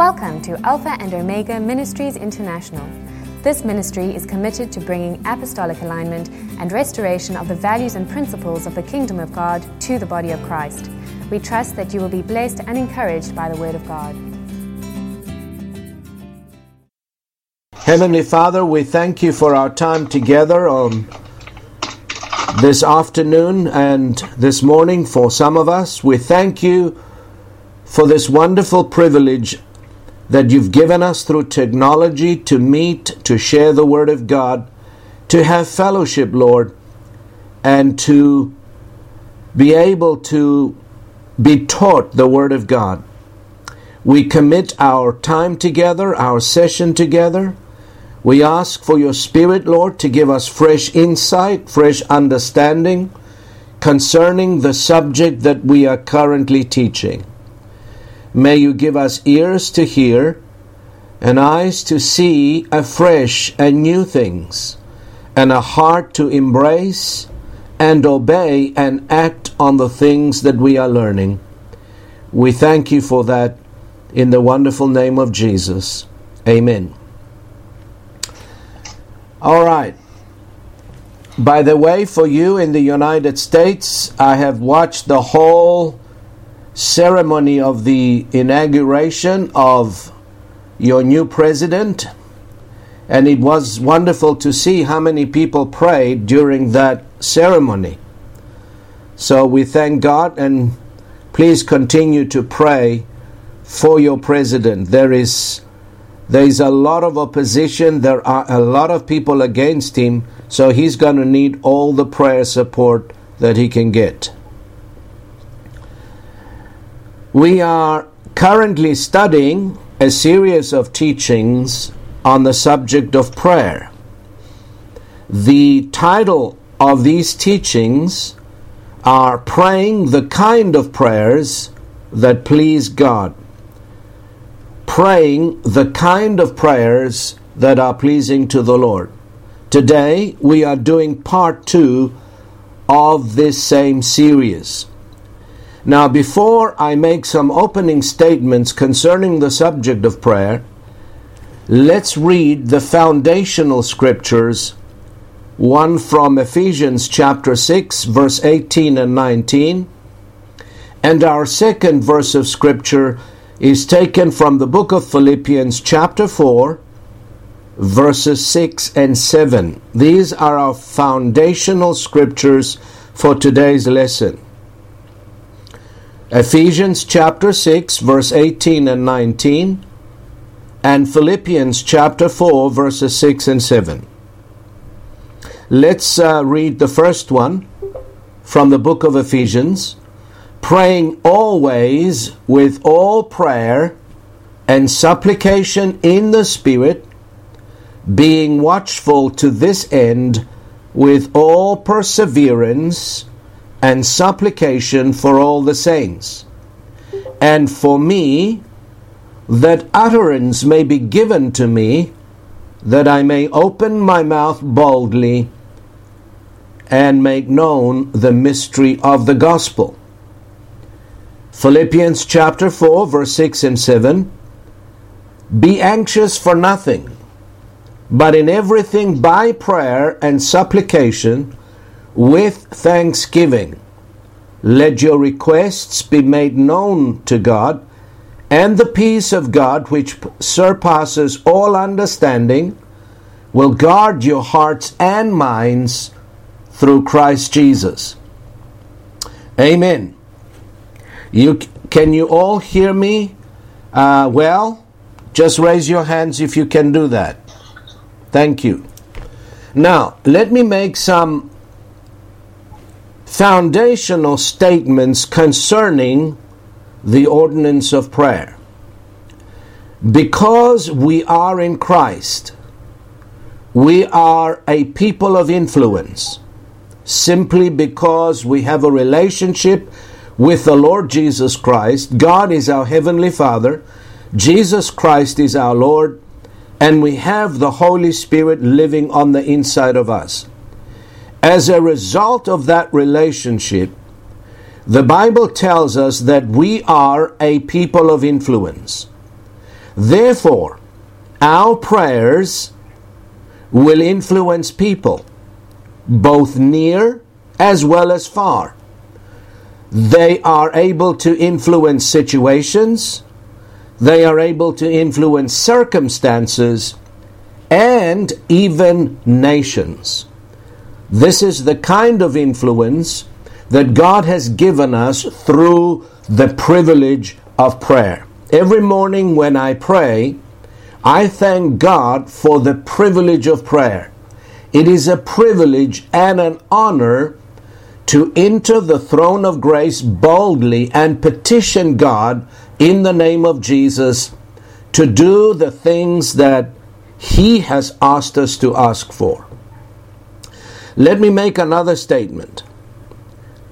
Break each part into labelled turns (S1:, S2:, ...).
S1: Welcome to Alpha and Omega Ministries International. This ministry is committed to bringing apostolic alignment and restoration of the values and principles of the kingdom of God to the body of Christ. We trust that you will be blessed and encouraged by the word of God.
S2: Heavenly Father, we thank you for our time together on this afternoon and this morning for some of us. We thank you for this wonderful privilege that you've given us through technology to meet, to share the Word of God, to have fellowship, Lord, and to be able to be taught the Word of God. We commit our time together, our session together. We ask for your Spirit, Lord, to give us fresh insight, fresh understanding concerning the subject that we are currently teaching. May you give us ears to hear and eyes to see afresh and new things, and a heart to embrace and obey and act on the things that we are learning. We thank you for that in the wonderful name of Jesus. Amen. All right. By the way, for you in the United States, I have watched the whole ceremony of the inauguration of your new president. And it was wonderful to see how many people prayed during that ceremony. So we thank God and please continue to pray for your president. There is there is a lot of opposition, there are a lot of people against him, so he's going to need all the prayer support that he can get. We are currently studying a series of teachings on the subject of prayer. The title of these teachings are Praying the Kind of Prayers That Please God. Praying the kind of prayers that are pleasing to the Lord. Today we are doing part two of this same series. Now, before I make some opening statements concerning the subject of prayer, let's read the foundational scriptures, one from Ephesians chapter 6, verse 18 and 19. And our second verse of scripture is taken from the book of Philippians chapter 4, verses 6 and 7. These are our foundational scriptures for today's lesson. Ephesians chapter 6, verse 18 and 19, and Philippians chapter 4, verses 6 and 7. Let's uh, read the first one from the book of Ephesians praying always with all prayer and supplication in the Spirit, being watchful to this end with all perseverance and supplication for all the saints, and for me, that utterance may be given to me, that I may open my mouth boldly and make known the mystery of the gospel. Philippians chapter 4, verse 6 and 7 Be anxious for nothing, but in everything by prayer and supplication with thanksgiving. Let your requests be made known to God, and the peace of God, which surpasses all understanding, will guard your hearts and minds through Christ Jesus. Amen. You can you all hear me? Uh, well, just raise your hands if you can do that. Thank you. Now, let me make some foundational statements concerning the ordinance of prayer. Because we are in Christ, we are a people of influence simply because we have a relationship with the Lord Jesus Christ. God is our Heavenly Father, Jesus Christ is our Lord, and we have the Holy Spirit living on the inside of us. As a result of that relationship, the Bible tells us that we are a people of influence. Therefore, our prayers will influence people, both near as well as far. They are able to influence situations, they are able to influence circumstances, and even nations. This is the kind of influence that God has given us through the privilege of prayer. Every morning when I pray, I thank God for the privilege of prayer. It is a privilege and an honor to enter the throne of grace boldly and petition God in the name of Jesus to do the things that He has asked us to ask for. Let me make another statement.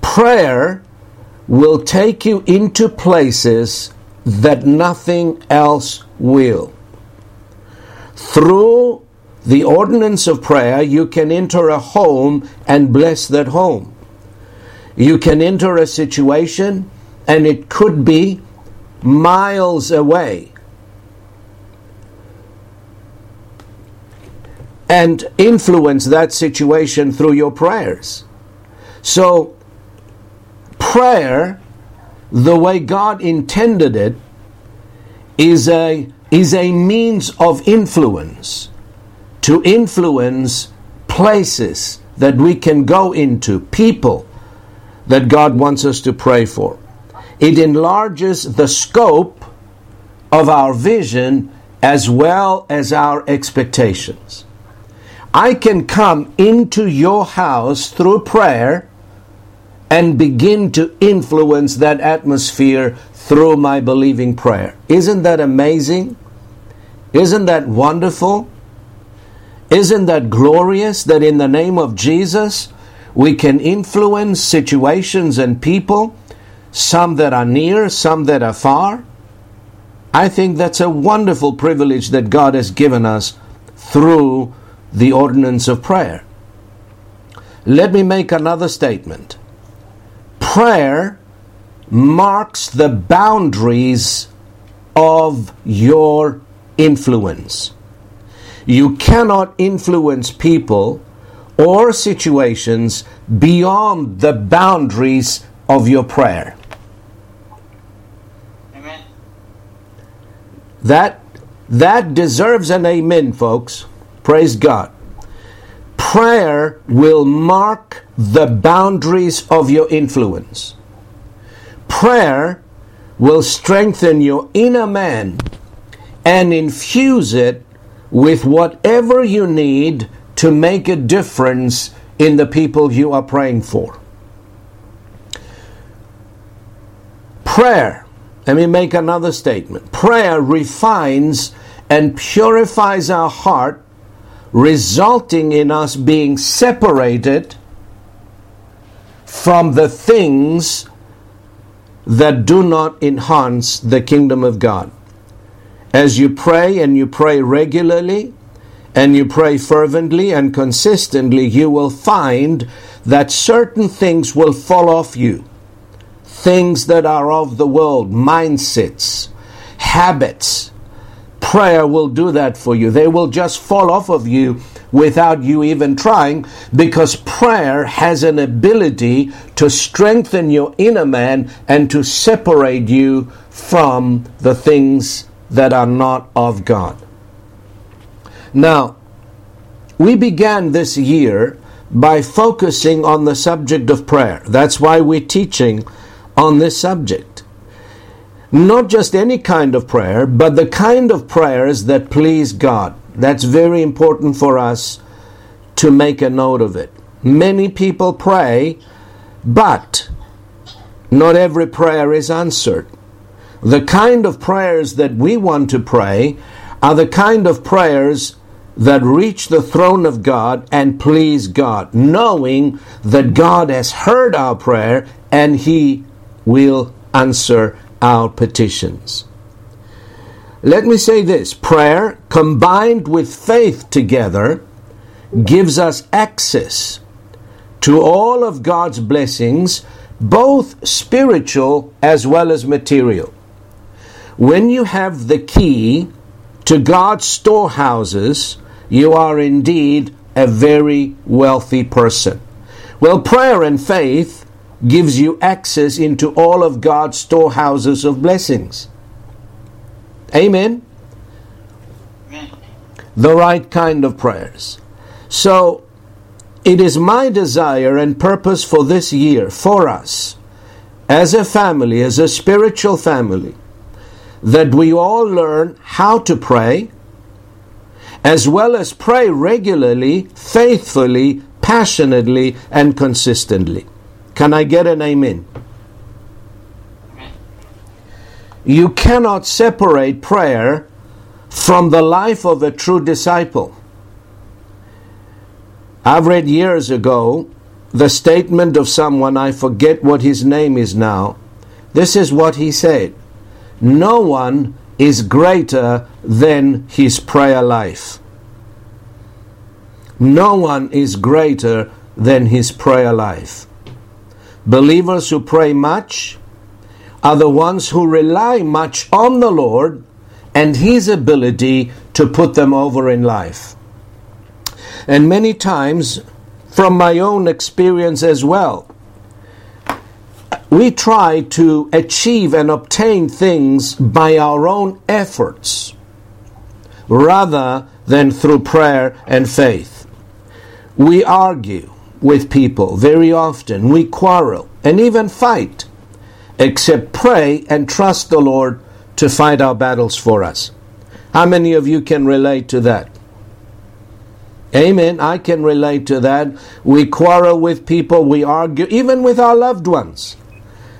S2: Prayer will take you into places that nothing else will. Through the ordinance of prayer, you can enter a home and bless that home. You can enter a situation and it could be miles away. And influence that situation through your prayers. So, prayer, the way God intended it, is a, is a means of influence to influence places that we can go into, people that God wants us to pray for. It enlarges the scope of our vision as well as our expectations. I can come into your house through prayer and begin to influence that atmosphere through my believing prayer. Isn't that amazing? Isn't that wonderful? Isn't that glorious that in the name of Jesus we can influence situations and people, some that are near, some that are far? I think that's a wonderful privilege that God has given us through the ordinance of prayer. Let me make another statement. Prayer marks the boundaries of your influence. You cannot influence people or situations beyond the boundaries of your prayer. Amen. That that deserves an amen, folks. Praise God. Prayer will mark the boundaries of your influence. Prayer will strengthen your inner man and infuse it with whatever you need to make a difference in the people you are praying for. Prayer, let me make another statement. Prayer refines and purifies our heart resulting in us being separated from the things that do not enhance the kingdom of God. As you pray and you pray regularly and you pray fervently and consistently, you will find that certain things will fall off you. Things that are of the world, mindsets, habits, prayer will do that for you. They will just fall off of you without you even trying because prayer has an ability to strengthen your inner man and to separate you from the things that are not of God. Now, we began this year by focusing on the subject of prayer. That's why we're teaching on this subject not just any kind of prayer, but the kind of prayers that please God. That's very important for us to make a note of it. Many people pray, but not every prayer is answered. The kind of prayers that we want to pray are the kind of prayers that reach the throne of God and please God, knowing that God has heard our prayer and He will answer our petitions. Let me say this prayer combined with faith together gives us access to all of God's blessings, both spiritual as well as material. When you have the key to God's storehouses, you are indeed a very wealthy person. Well, prayer and faith gives you access into all of God's storehouses of blessings. Amen. The right kind of prayers. So, it is my desire and purpose for this year, for us, as a family, as a spiritual family, that we all learn how to pray, as well as pray regularly, faithfully, passionately, and consistently. Can I get an amen? You cannot separate prayer from the life of a true disciple. I've read years ago the statement of someone, I forget what his name is now. This is what he said No one is greater than his prayer life. No one is greater than his prayer life. Believers who pray much are the ones who rely much on the Lord and His ability to put them over in life. And many times, from my own experience as well, we try to achieve and obtain things by our own efforts rather than through prayer and faith. We argue with people very often, we quarrel and even fight, except pray and trust the Lord to fight our battles for us. How many of you can relate to that? Amen. I can relate to that. We quarrel with people, we argue, even with our loved ones,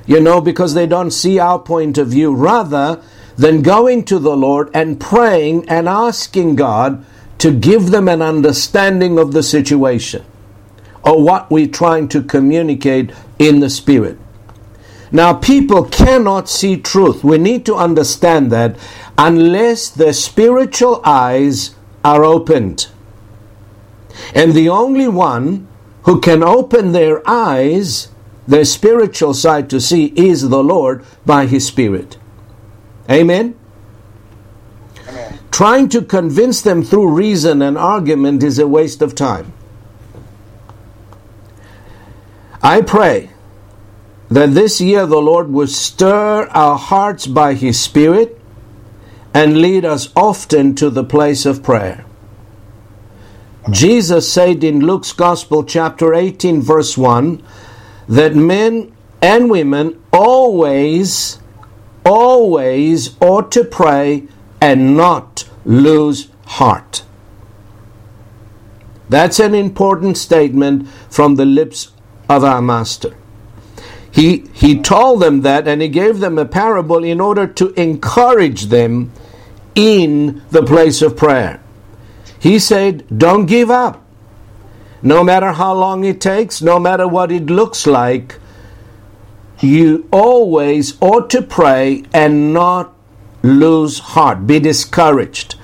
S2: you know, because they don't see our point of view. Rather than going to the Lord and praying and asking God to give them an understanding of the situation or what we're trying to communicate in the Spirit. Now, people cannot see truth. We need to understand that unless their spiritual eyes are opened. And the only one who can open their eyes, their spiritual side to see, is the Lord by His Spirit. Amen? Amen? Trying to convince them through reason and argument is a waste of time. I pray that this year the Lord will stir our hearts by His Spirit and lead us often to the place of prayer. Jesus said in Luke's Gospel, chapter 18, verse 1, that men and women always, always ought to pray and not lose heart. That's an important statement from the lips of our Master. He, he told them that and he gave them a parable in order to encourage them in the place of prayer. He said, Don't give up. No matter how long it takes, no matter what it looks like, you always ought to pray and not lose heart, be discouraged.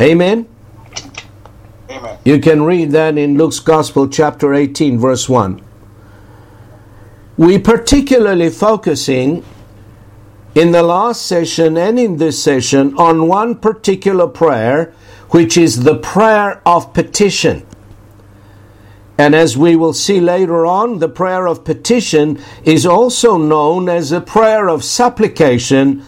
S2: Amen? Amen. You can read that in Luke's Gospel, chapter 18, verse 1. We particularly focusing in the last session and in this session on one particular prayer, which is the prayer of petition. And as we will see later on, the prayer of petition is also known as a prayer of supplication.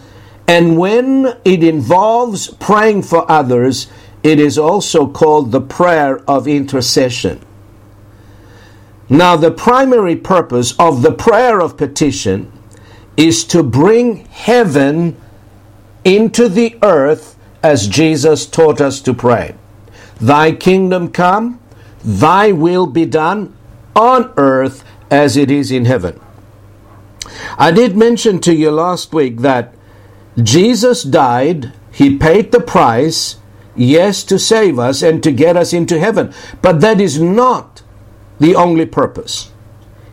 S2: And when it involves praying for others, it is also called the prayer of intercession. Now, the primary purpose of the prayer of petition is to bring heaven into the earth as Jesus taught us to pray. Thy kingdom come, thy will be done on earth as it is in heaven. I did mention to you last week that Jesus died, he paid the price, yes, to save us and to get us into heaven. But that is not the only purpose.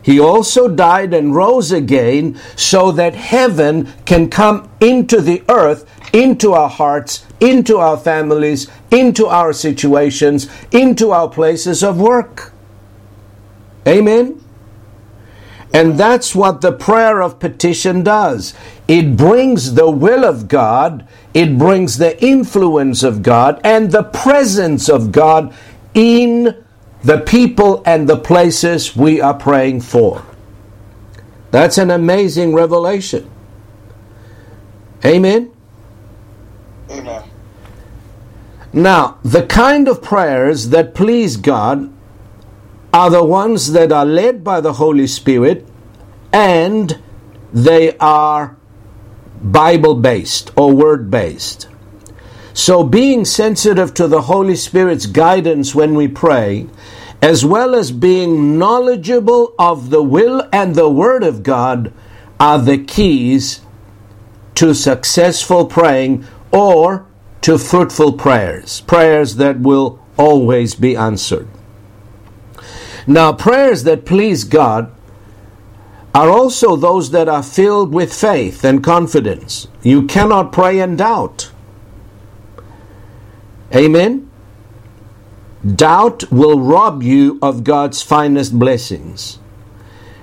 S2: He also died and rose again so that heaven can come into the earth, into our hearts, into our families, into our situations, into our places of work. Amen. And that's what the prayer of petition does. It brings the will of God, it brings the influence of God and the presence of God in the people and the places we are praying for. That's an amazing revelation. Amen?
S3: Amen.
S2: Now, the kind of prayers that please God are the ones that are led by the Holy Spirit and they are Bible based or word based. So, being sensitive to the Holy Spirit's guidance when we pray, as well as being knowledgeable of the will and the Word of God, are the keys to successful praying or to fruitful prayers, prayers that will always be answered. Now, prayers that please God are also those that are filled with faith and confidence. You cannot pray in doubt. Amen? Doubt will rob you of God's finest blessings.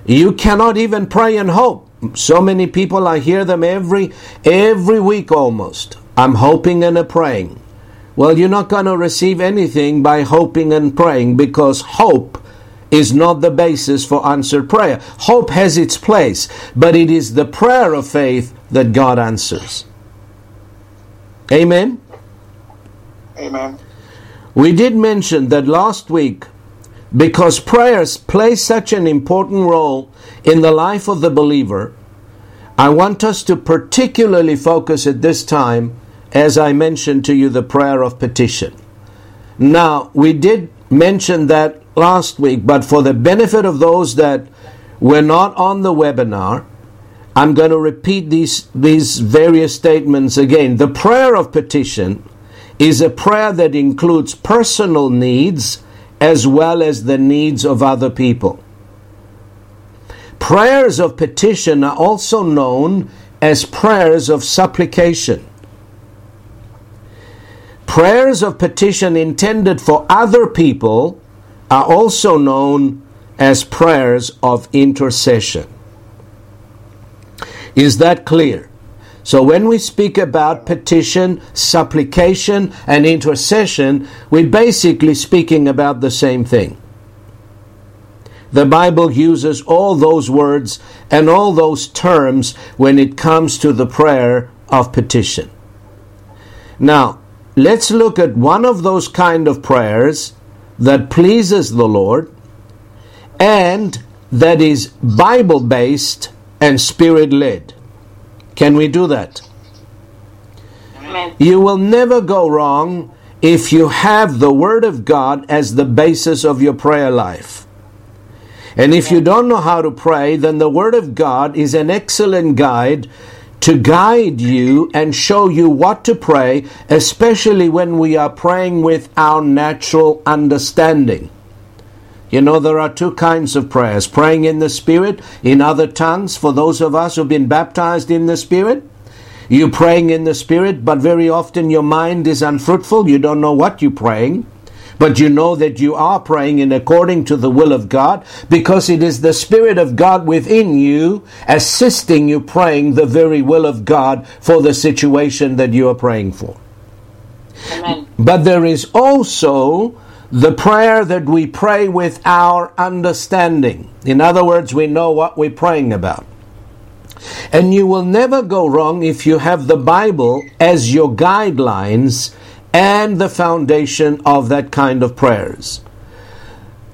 S2: You cannot even pray in hope. So many people, I hear them every every week almost. I'm hoping and a praying. Well, you're not going to receive anything by hoping and praying because hope is not the basis for answered prayer. Hope has its place, but it is the prayer of faith that God answers. Amen.
S3: Amen.
S2: We did mention that last week because prayers play such an important role in the life of the believer. I want us to particularly focus at this time, as I mentioned to you, the prayer of petition. Now, we did mention that last week, but for the benefit of those that were not on the webinar, I'm going to repeat these, these various statements again. The prayer of petition is a prayer that includes personal needs as well as the needs of other people. Prayers of petition are also known as prayers of supplication. Prayers of petition intended for other people are also known as prayers of intercession. Is that clear? So when we speak about petition, supplication, and intercession, we're basically speaking about the same thing. The Bible uses all those words and all those terms when it comes to the prayer of petition. Now, let's look at one of those kind of prayers that pleases the Lord and that is Bible based and spirit led. Can we do that?
S3: Amen.
S2: You will never go wrong if you have the Word of God as the basis of your prayer life. And if you don't know how to pray, then the Word of God is an excellent guide to guide you and show you what to pray, especially when we are praying with our natural understanding. You know, there are two kinds of prayers praying in the Spirit, in other tongues, for those of us who've been baptized in the Spirit. You're praying in the Spirit, but very often your mind is unfruitful. You don't know what you're praying. But you know that you are praying in according to the will of God because it is the Spirit of God within you assisting you praying the very will of God for the situation that you are praying for.
S3: Amen.
S2: But there is also the prayer that we pray with our understanding. In other words, we know what we're praying about. And you will never go wrong if you have the Bible as your guidelines and the foundation of that kind of prayers.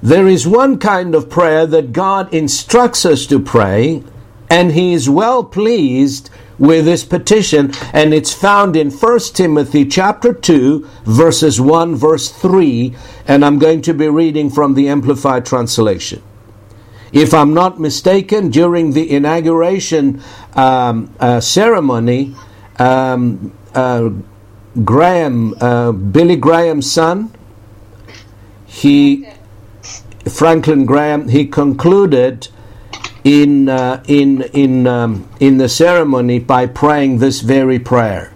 S2: There is one kind of prayer that God instructs us to pray, and He is well pleased with this petition, and it's found in 1 Timothy chapter 2, verses 1, verse 3, and I'm going to be reading from the Amplified Translation. If I'm not mistaken, during the inauguration um, uh, ceremony, um, uh, Graham, uh, Billy Graham's son, he, Franklin Graham, he concluded in uh, in in um, in the ceremony by praying this very prayer.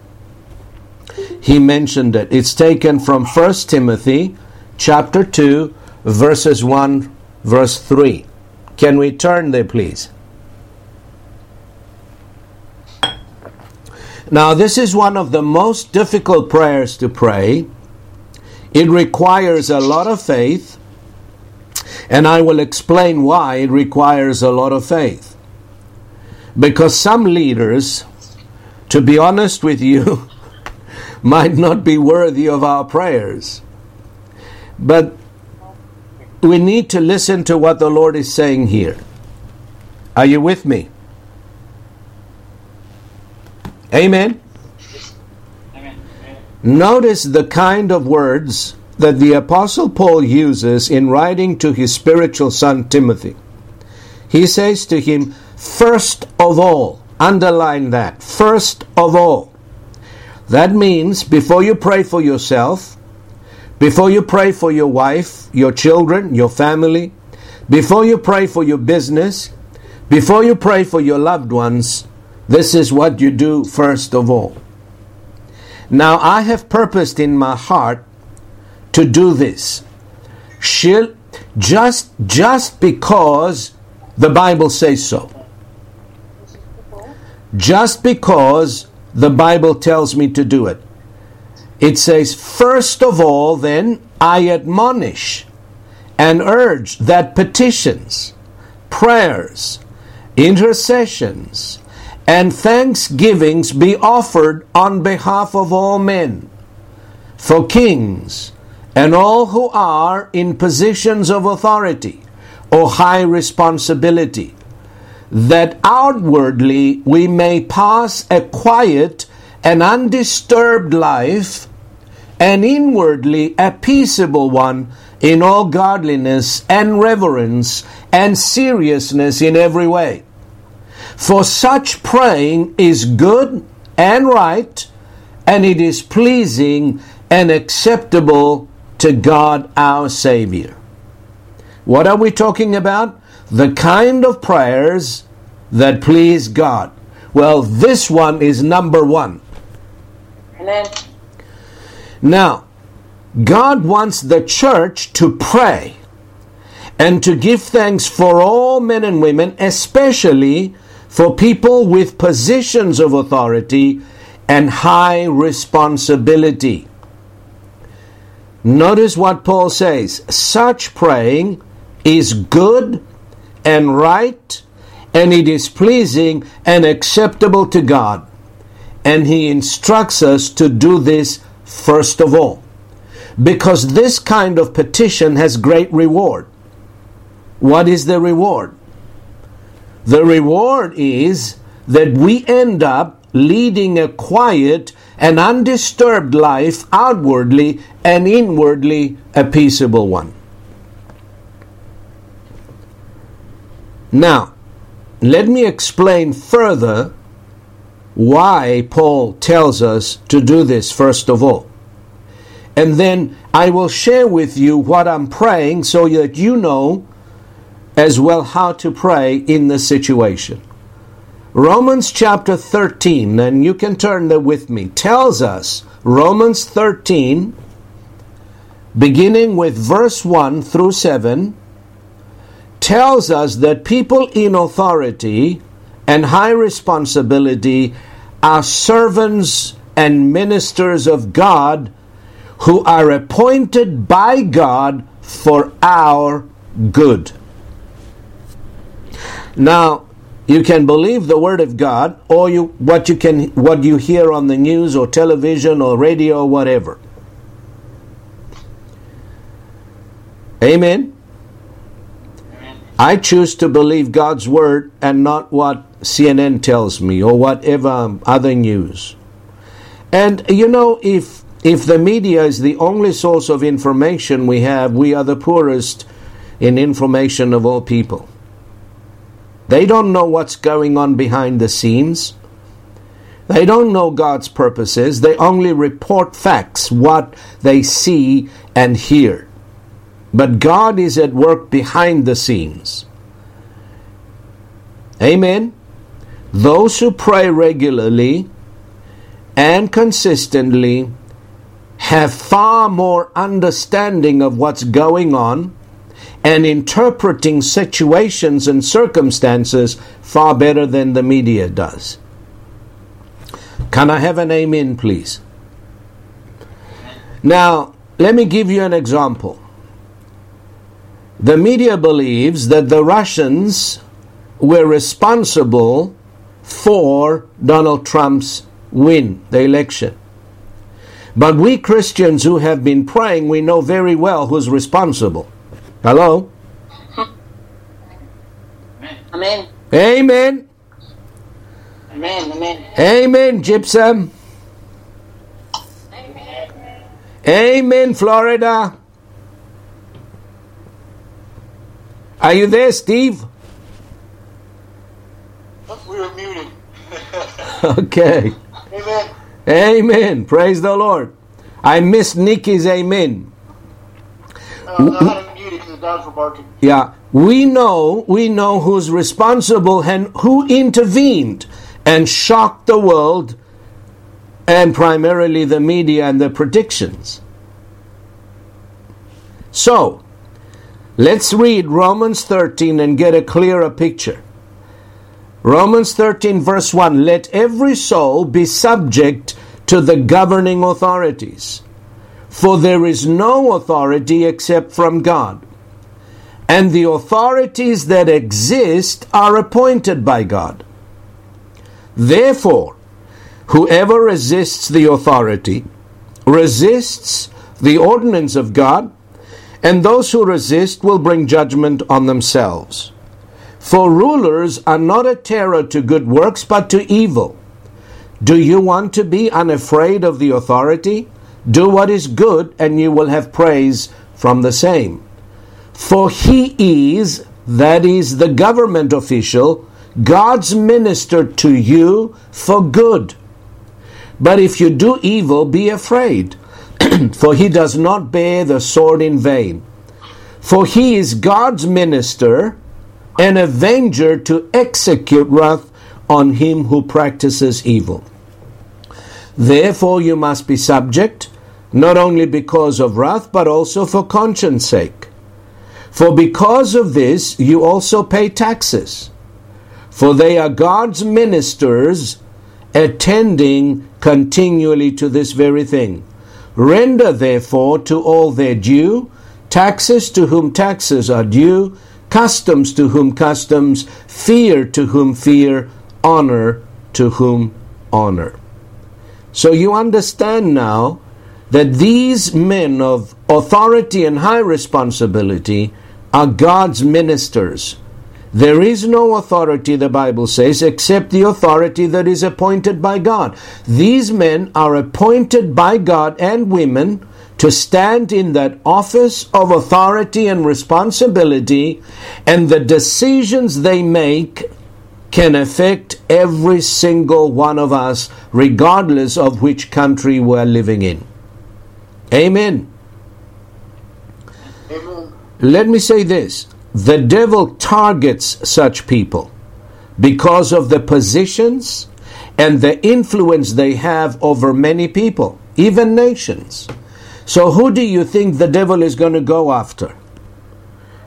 S2: He mentioned it. It's taken from 1 Timothy chapter 2 verses 1 verse 3. Can we turn there, please? Now, this is one of the most difficult prayers to pray. It requires a lot of faith, and I will explain why it requires a lot of faith. Because some leaders, to be honest with you, might not be worthy of our prayers. But we need to listen to what the Lord is saying here. Are you with me? Amen.
S3: Amen.
S2: Notice the kind of words that the Apostle Paul uses in writing to his spiritual son Timothy. He says to him, first of all, underline that, first of all. That means before you pray for yourself, before you pray for your wife, your children, your family, before you pray for your business, before you pray for your loved ones, this is what you do first of all. Now, I have purposed in my heart to do this. She'll, just, just because the Bible says so. Just because the Bible tells me to do it. It says, first of all, then, I admonish and urge that petitions, prayers, intercessions, and thanksgivings be offered on behalf of all men, for kings, and all who are in positions of authority or high responsibility, that outwardly we may pass a quiet and undisturbed life, and inwardly a peaceable one in all godliness and reverence and seriousness in every way. For such praying is good and right, and it is pleasing and acceptable to God our Savior. What are we talking about? The kind of prayers that please God. Well, this one is number one.
S3: Amen.
S2: Now, God wants the church to pray and to give thanks for all men and women, especially for people with positions of authority and high responsibility. Notice what Paul says such praying is good and right, and it is pleasing and acceptable to God. And he instructs us to do this first of all, because this kind of petition has great reward. What is the reward? The reward is that we end up leading a quiet and undisturbed life outwardly and inwardly a peaceable one. Now, let me explain further why Paul tells us to do this first of all. And then I will share with you what I'm praying so that you know as well how to pray in the situation. Romans chapter 13, and you can turn there with me, tells us, Romans 13, beginning with verse 1 through 7, tells us that people in authority and high responsibility are servants and ministers of God who are appointed by God for our good. Now, you can believe the word of God or you what you can what you hear on the news or television or radio or whatever. Amen. I choose to believe God's word and not what CNN tells me or whatever um, other news. And you know if if the media is the only source of information we have, we are the poorest in information of all people. They don't know what's going on behind the scenes. They don't know God's purposes. They only report facts, what they see and hear. But God is at work behind the scenes. Amen. Those who pray regularly and consistently have far more understanding of what's going on and interpreting situations and circumstances far better than the media does. Can I have an amen, please? Now, let me give you an example. The media believes that the Russians were responsible for Donald Trump's win, the election. But we Christians who have been praying, we know very well who's responsible. Hello?
S3: Amen.
S2: Amen.
S3: Amen. Amen.
S2: Amen, Gypsum. Amen, Amen, Florida. Are you there, Steve?
S4: We were muted.
S2: Okay.
S4: Amen.
S2: Amen. Praise the Lord. I missed Nikki's amen.
S4: Uh, were barking.
S2: Yeah, we know, we know who's responsible and who intervened and shocked the world and primarily the media and the predictions. So, let's read Romans 13 and get a clearer picture. Romans 13, verse 1 Let every soul be subject to the governing authorities, for there is no authority except from God. And the authorities that exist are appointed by God. Therefore, whoever resists the authority resists the ordinance of God, and those who resist will bring judgment on themselves. For rulers are not a terror to good works, but to evil. Do you want to be unafraid of the authority? Do what is good, and you will have praise from the same. For he is, that is, the government official, God's minister to you for good. But if you do evil, be afraid, for he does not bear the sword in vain. For he is God's minister, an avenger to execute wrath on him who practices evil. Therefore, you must be subject, not only because of wrath, but also for conscience sake. For because of this, you also pay taxes. For they are God's ministers attending continually to this very thing. Render therefore to all their due, taxes to whom taxes are due, customs to whom customs, fear to whom fear, honor to whom honor. So you understand now that these men of authority and high responsibility are God's ministers. There is no authority, the Bible says, except the authority that is appointed by God. These men are appointed by God and women to stand in that office of authority and responsibility, and the decisions they make can affect every single one of us, regardless of which country we're living in.
S4: Amen.
S2: Let me say this the devil targets such people because of the positions and the influence they have over many people, even nations. So, who do you think the devil is going to go after?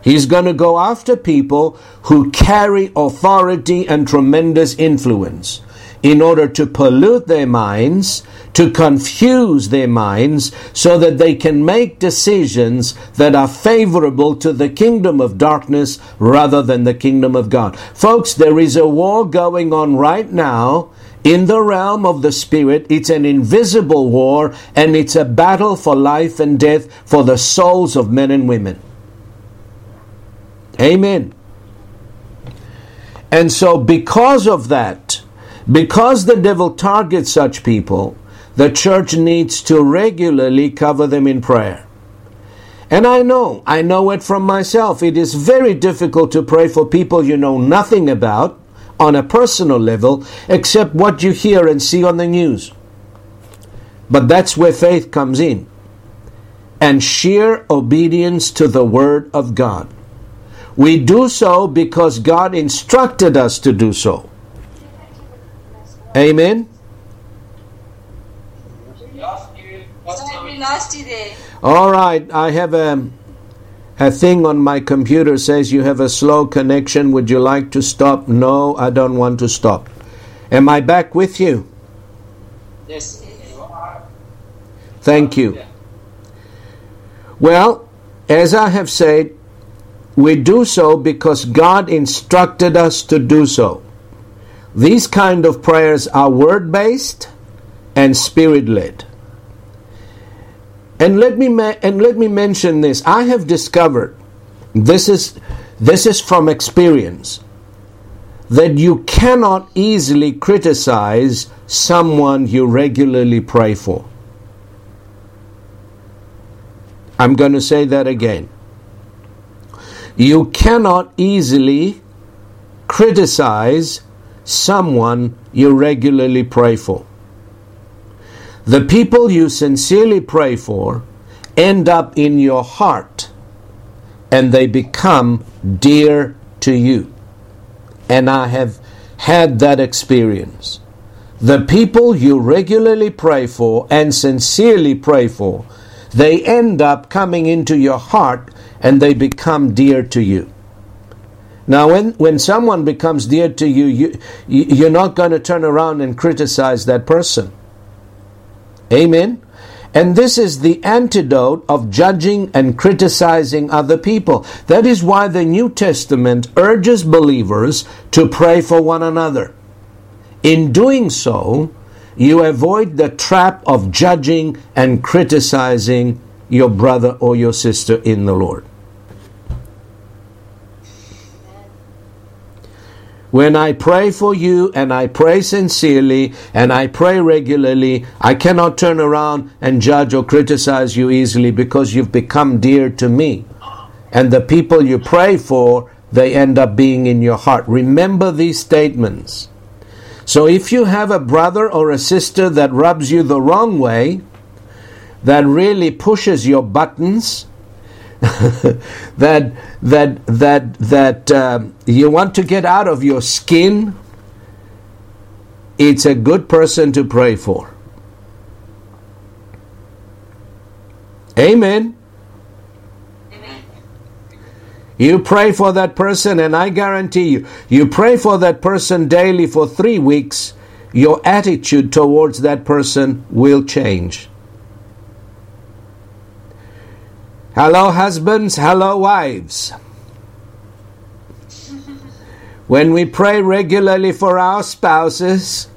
S2: He's going to go after people who carry authority and tremendous influence in order to pollute their minds, to confuse their minds, so that they can make decisions that are favorable to the kingdom of darkness rather than the kingdom of God. Folks, there is a war going on right now in the realm of the spirit. It's an invisible war, and it's a battle for life and death for the souls of men and women. Amen. And so, because of that, because the devil targets such people, the church needs to regularly cover them in prayer. And I know, I know it from myself. It is very difficult to pray for people you know nothing about on a personal level except what you hear and see on the news. But that's where faith comes in. And sheer obedience to the Word of God. We do so because God instructed us to do so. Amen.
S3: Lost you. Lost
S5: Don't be
S3: you.
S5: Nasty there.
S2: All right, I have a a thing on my computer says you have a slow connection. Would you like to stop? No, I don't want to stop. Am I back with you?
S3: Yes.
S2: Thank you. Well, as I have said, we do so because God instructed us to do so. These kind of prayers are word based and spirit led. And let me ma- and let me mention this. I have discovered this is this is from experience that you cannot easily criticize someone you regularly pray for. I'm going to say that again. You cannot easily criticize someone you regularly pray for. The people you sincerely pray for end up in your heart and they become dear to you. And I have had that experience. The people you regularly pray for and sincerely pray for, they end up coming into your heart and they become dear to you. Now, when, when someone becomes dear to you, you, you're not going to turn around and criticize that person. Amen. And this is the antidote of judging and criticizing other people. That is why the New Testament urges believers to pray for one another. In doing so, you avoid the trap of judging and criticizing your brother or your sister in the Lord. When I pray for you and I pray sincerely and I pray regularly, I cannot turn around and judge or criticize you easily because you've become dear to me. And the people you pray for, they end up being in your heart. Remember these statements. So if you have a brother or a sister that rubs you the wrong way, that really pushes your buttons, that that that that uh, you want to get out of your skin, it's a good person to pray for. Amen. You pray for that person, and I guarantee you, you pray for that person daily for three weeks, your attitude towards that person will change. Hello, husbands. Hello, wives. When we pray regularly for our spouses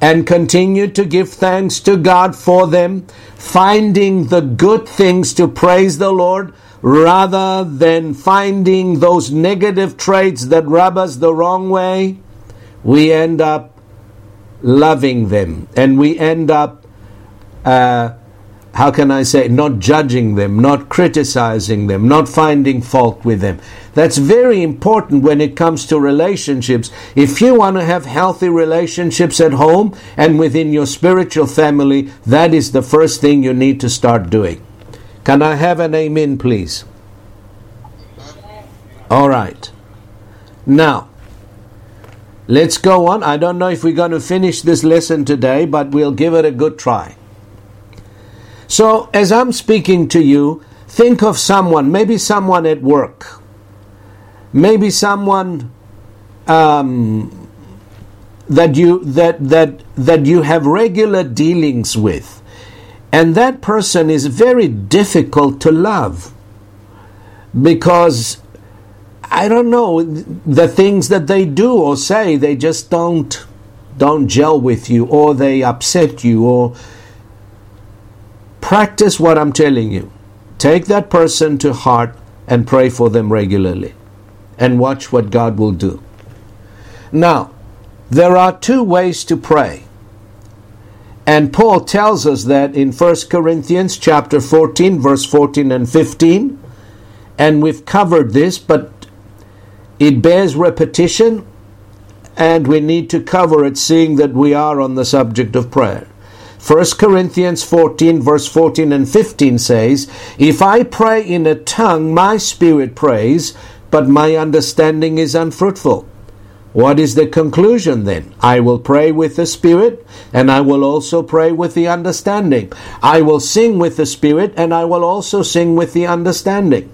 S2: and continue to give thanks to God for them, finding the good things to praise the Lord rather than finding those negative traits that rub us the wrong way, we end up loving them and we end up uh, how can I say, not judging them, not criticizing them, not finding fault with them. That's very important when it comes to relationships. If you want to have healthy relationships at home and within your spiritual family, that is the first thing you need to start doing. Can I have an amen, please? All right. Now, let's go on. I don't know if we're going to finish this lesson today, but we'll give it a good try. So, as I'm speaking to you, think of someone, maybe someone at work, maybe someone um, that you that that that you have regular dealings with, and that person is very difficult to love because I don't know the things that they do or say they just don't don't gel with you or they upset you or Practice what I'm telling you. Take that person to heart and pray for them regularly and watch what God will do. Now, there are two ways to pray. And Paul tells us that in 1 Corinthians chapter 14 verse 14 and 15 and we've covered this but it bears repetition and we need to cover it seeing that we are on the subject of prayer. 1 Corinthians 14, verse 14 and 15 says, If I pray in a tongue, my spirit prays, but my understanding is unfruitful. What is the conclusion then? I will pray with the Spirit, and I will also pray with the understanding. I will sing with the Spirit, and I will also sing with the understanding.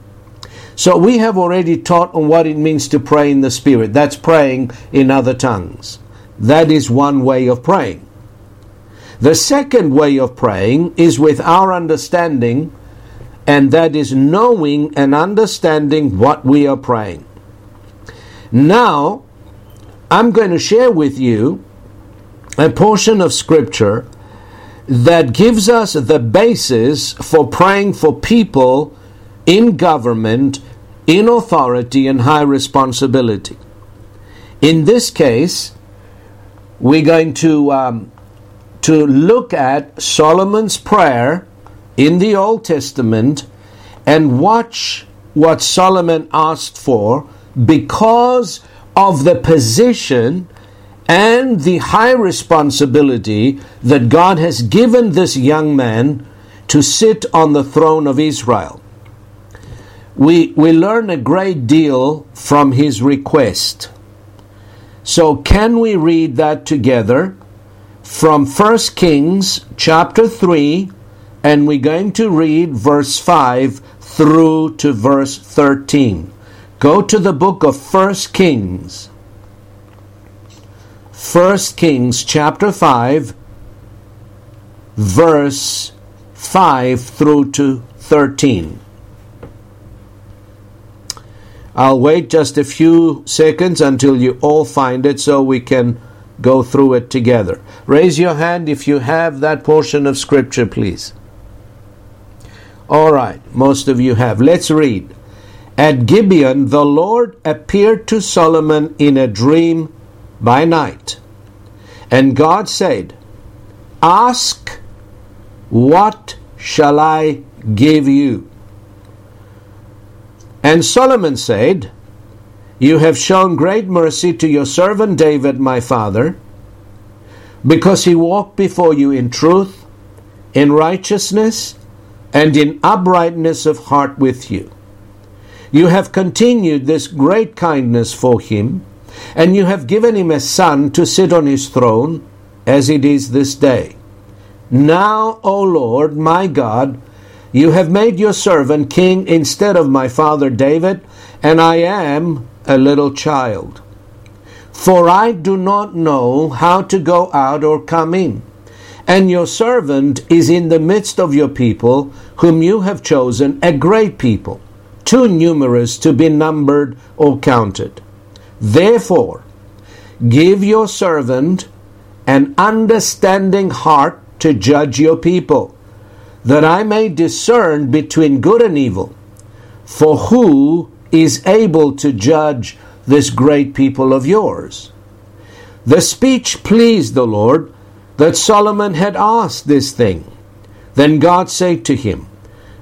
S2: So we have already taught on what it means to pray in the Spirit. That's praying in other tongues. That is one way of praying. The second way of praying is with our understanding, and that is knowing and understanding what we are praying. Now, I'm going to share with you a portion of Scripture that gives us the basis for praying for people in government, in authority, and high responsibility. In this case, we're going to um, to look at Solomon's prayer in the Old Testament and watch what Solomon asked for because of the position and the high responsibility that God has given this young man to sit on the throne of Israel. We, we learn a great deal from his request. So, can we read that together from 1 Kings chapter 3, and we're going to read verse 5 through to verse 13. Go to the book of 1 Kings. 1 Kings chapter 5, verse 5 through to 13. I'll wait just a few seconds until you all find it so we can go through it together. Raise your hand if you have that portion of Scripture, please. All right, most of you have. Let's read. At Gibeon, the Lord appeared to Solomon in a dream by night. And God said, Ask, what shall I give you? And Solomon said, You have shown great mercy to your servant David, my father, because he walked before you in truth, in righteousness, and in uprightness of heart with you. You have continued this great kindness for him and you have given him a son to sit on his throne, as it is this day. Now, O Lord, my God, you have made your servant king instead of my father David, and I am a little child. For I do not know how to go out or come in. And your servant is in the midst of your people, whom you have chosen, a great people, too numerous to be numbered or counted. Therefore, give your servant an understanding heart to judge your people, that I may discern between good and evil. For who is able to judge this great people of yours? The speech pleased the Lord that Solomon had asked this thing. Then God said to him,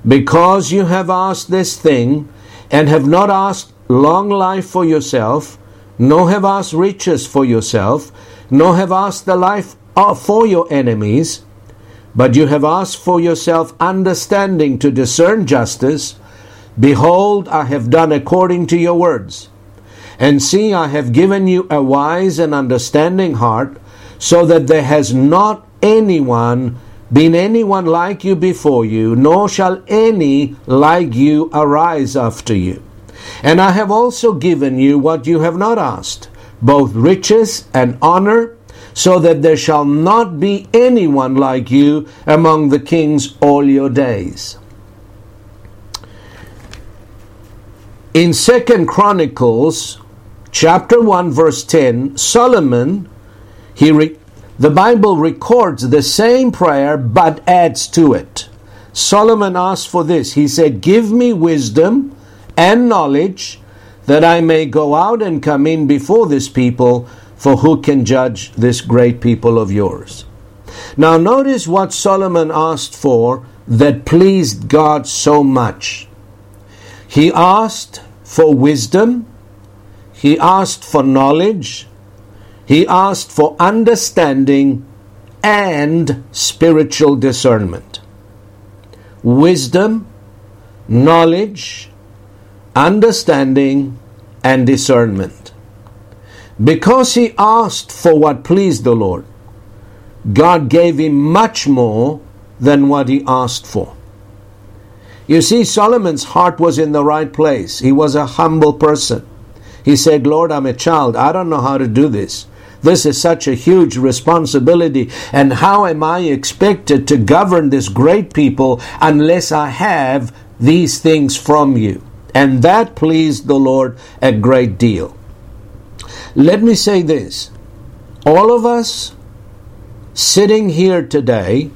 S2: Because you have asked this thing, and have not asked long life for yourself, nor have asked riches for yourself, nor have asked the life for your enemies, but you have asked for yourself understanding to discern justice. Behold, I have done according to your words. And see, I have given you a wise and understanding heart, so that there has not anyone been anyone like you before you, nor shall any like you arise after you. And I have also given you what you have not asked, both riches and honor, so that there shall not be anyone like you among the kings all your days. In Second Chronicles chapter 1 verse 10, Solomon he re- the Bible records the same prayer but adds to it. Solomon asked for this. He said, "Give me wisdom and knowledge that I may go out and come in before this people, for who can judge this great people of yours? Now, notice what Solomon asked for that pleased God so much. He asked for wisdom, he asked for knowledge, he asked for understanding and spiritual discernment. Wisdom, knowledge, understanding, and discernment. Because he asked for what pleased the Lord, God gave him much more than what he asked for. You see, Solomon's heart was in the right place. He was a humble person. He said, Lord, I'm a child. I don't know how to do this. This is such a huge responsibility. And how am I expected to govern this great people unless I have these things from you? And that pleased the Lord a great deal. Let me say this all of us sitting here today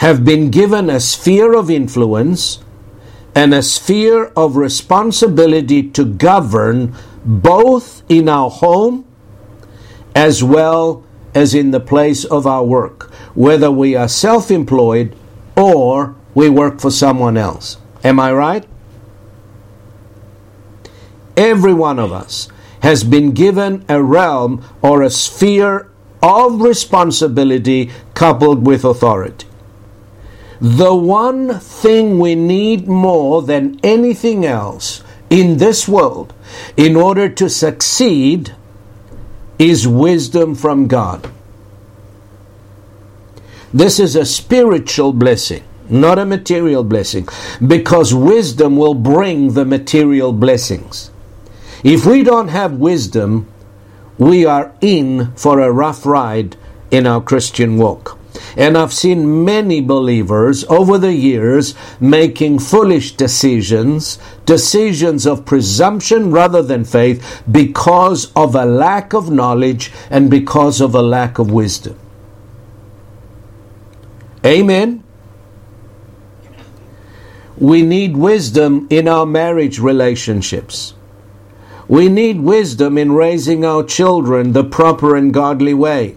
S2: have been given a sphere of influence and a sphere of responsibility to govern both in our home as well as in the place of our work, whether we are self employed or we work for someone else. Am I right? Every one of us has been given a realm or a sphere of responsibility coupled with authority. The one thing we need more than anything else in this world in order to succeed is wisdom from God. This is a spiritual blessing, not a material blessing, because wisdom will bring the material blessings. If we don't have wisdom, we are in for a rough ride in our Christian walk. And I've seen many believers over the years making foolish decisions, decisions of presumption rather than faith, because of a lack of knowledge and because of a lack of wisdom. Amen. We need wisdom in our marriage relationships. We need wisdom in raising our children the proper and godly way.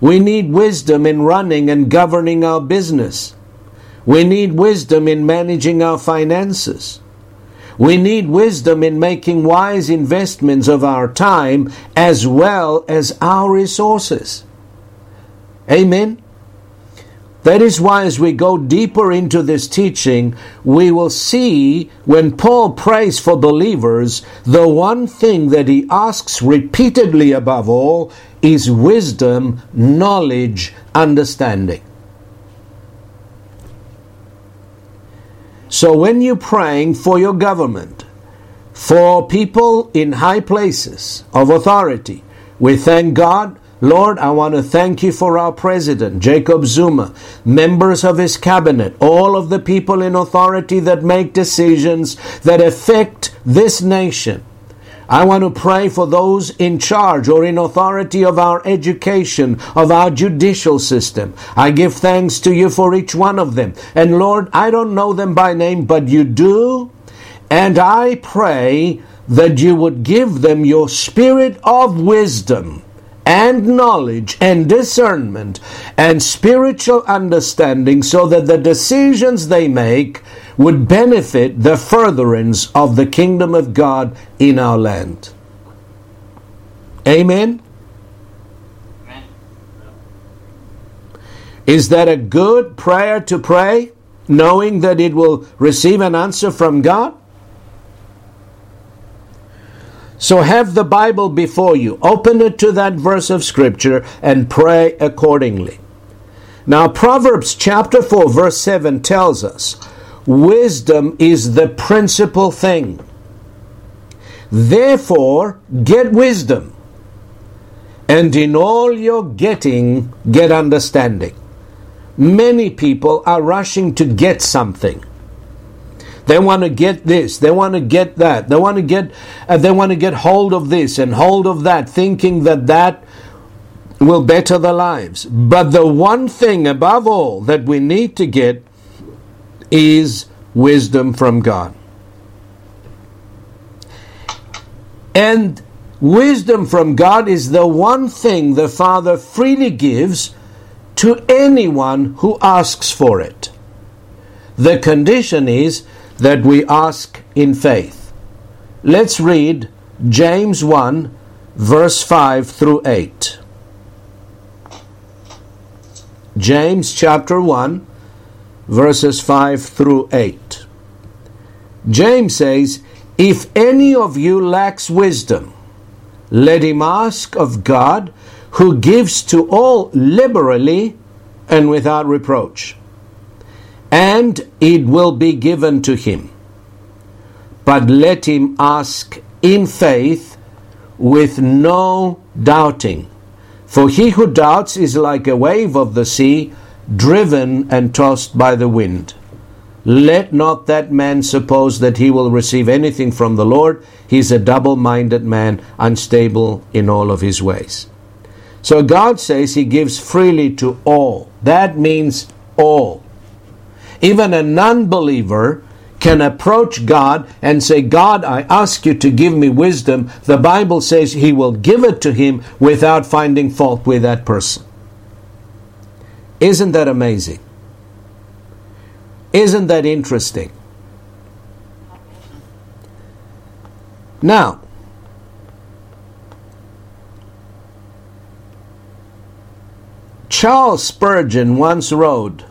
S2: We need wisdom in running and governing our business. We need wisdom in managing our finances. We need wisdom in making wise investments of our time as well as our resources. Amen. That is why, as we go deeper into this teaching, we will see when Paul prays for believers, the one thing that he asks repeatedly above all is wisdom, knowledge, understanding. So when you're praying for your government, for people in high places of authority, we thank God Lord, I want to thank you for our president, Jacob Zuma, members of his cabinet, all of the people in authority that make decisions that affect this nation. I want to pray for those in charge or in authority of our education, of our judicial system. I give thanks to you for each one of them. And Lord, I don't know them by name, but you do. And I pray that you would give them your spirit of wisdom and knowledge and discernment and spiritual understanding so that the decisions they make would benefit the furtherance of the kingdom of God in our land. Amen? Is that a good prayer to pray, knowing that it will receive an answer from God? So have the Bible before you. Open it to that verse of Scripture and pray accordingly. Now, Proverbs chapter 4, verse 7 tells us wisdom is the principal thing. Therefore, get wisdom, and in all your getting, get understanding. Many people are rushing to get something. They want to get this. They want to get that. They want to get. Uh, they want to get hold of this and hold of that, thinking that that will better their lives. But the one thing above all that we need to get is wisdom from God. And wisdom from God is the one thing the Father freely gives to anyone who asks for it. The condition is that we ask in faith. Let's read James 1, verse 5 through 8. James chapter 1, verses 5 through 8. James says, If any of you lacks wisdom, let him ask of God, who gives to all liberally and without reproach and it will be given to him. But let him ask in faith with no doubting. For he who doubts is like a wave of the sea, driven and tossed by the wind. Let not that man suppose that he will receive anything from the Lord. He is a double minded man, unstable in all of his ways. So God says He gives freely to all. That means all. Even a non believer can approach God and say, God, I ask you to give me wisdom. The Bible says He will give it to him without finding fault with that person. Isn't that amazing? Isn't that interesting? Now, Charles Spurgeon once wrote,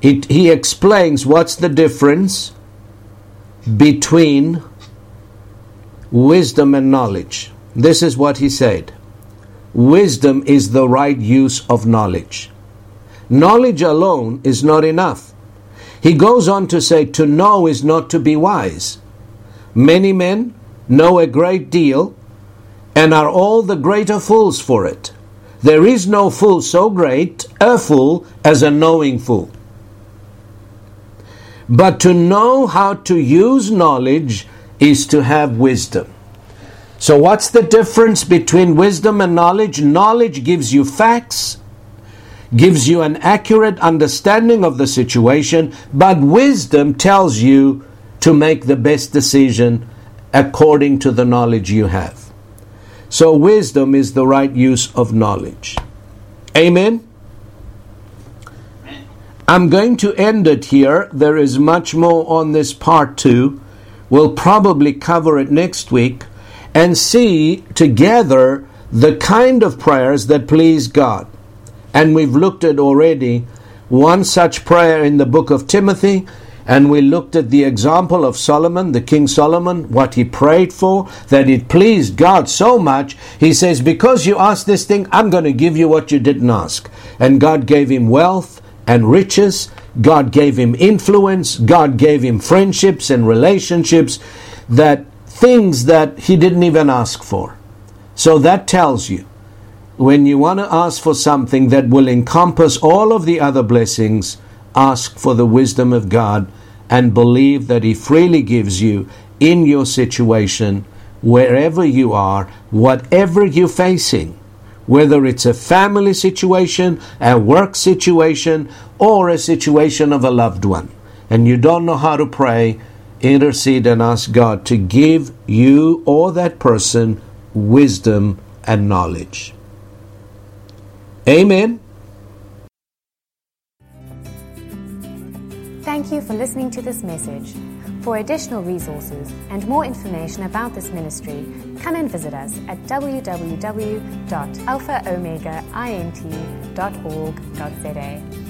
S2: he explains what's the difference between wisdom and knowledge. This is what he said Wisdom is the right use of knowledge. Knowledge alone is not enough. He goes on to say, To know is not to be wise. Many men know a great deal and are all the greater fools for it. There is no fool so great, a fool, as a knowing fool. But to know how to use knowledge is to have wisdom. So, what's the difference between wisdom and knowledge? Knowledge gives you facts, gives you an accurate understanding of the situation, but wisdom tells you to make the best decision according to the knowledge you have. So, wisdom is the right use of knowledge. Amen? I'm going to end it here. There is much more on this part two. We'll probably cover it next week and see together the kind of prayers that please God. And we've looked at already one such prayer in the book of Timothy and we looked at the example of Solomon, the King Solomon, what he prayed for, that it pleased God so much. He says, Because you asked this thing, I'm going to give you what you didn't ask. And God gave him wealth and riches. God gave him influence. God gave him friendships and relationships that things that he didn't even ask for. So that tells you when you want to ask for something that will encompass all of the other blessings, ask for the wisdom of God and believe that He freely gives you in your situation, wherever you are, whatever you're facing, whether it's a family situation, a work situation, or a situation of a loved one, and you don't know how to pray, intercede and ask God to give you or that person wisdom and knowledge. Amen.
S1: Thank you for listening to this message. For additional resources and more information about this ministry, come and visit us at www.alphaomegaint.org.za.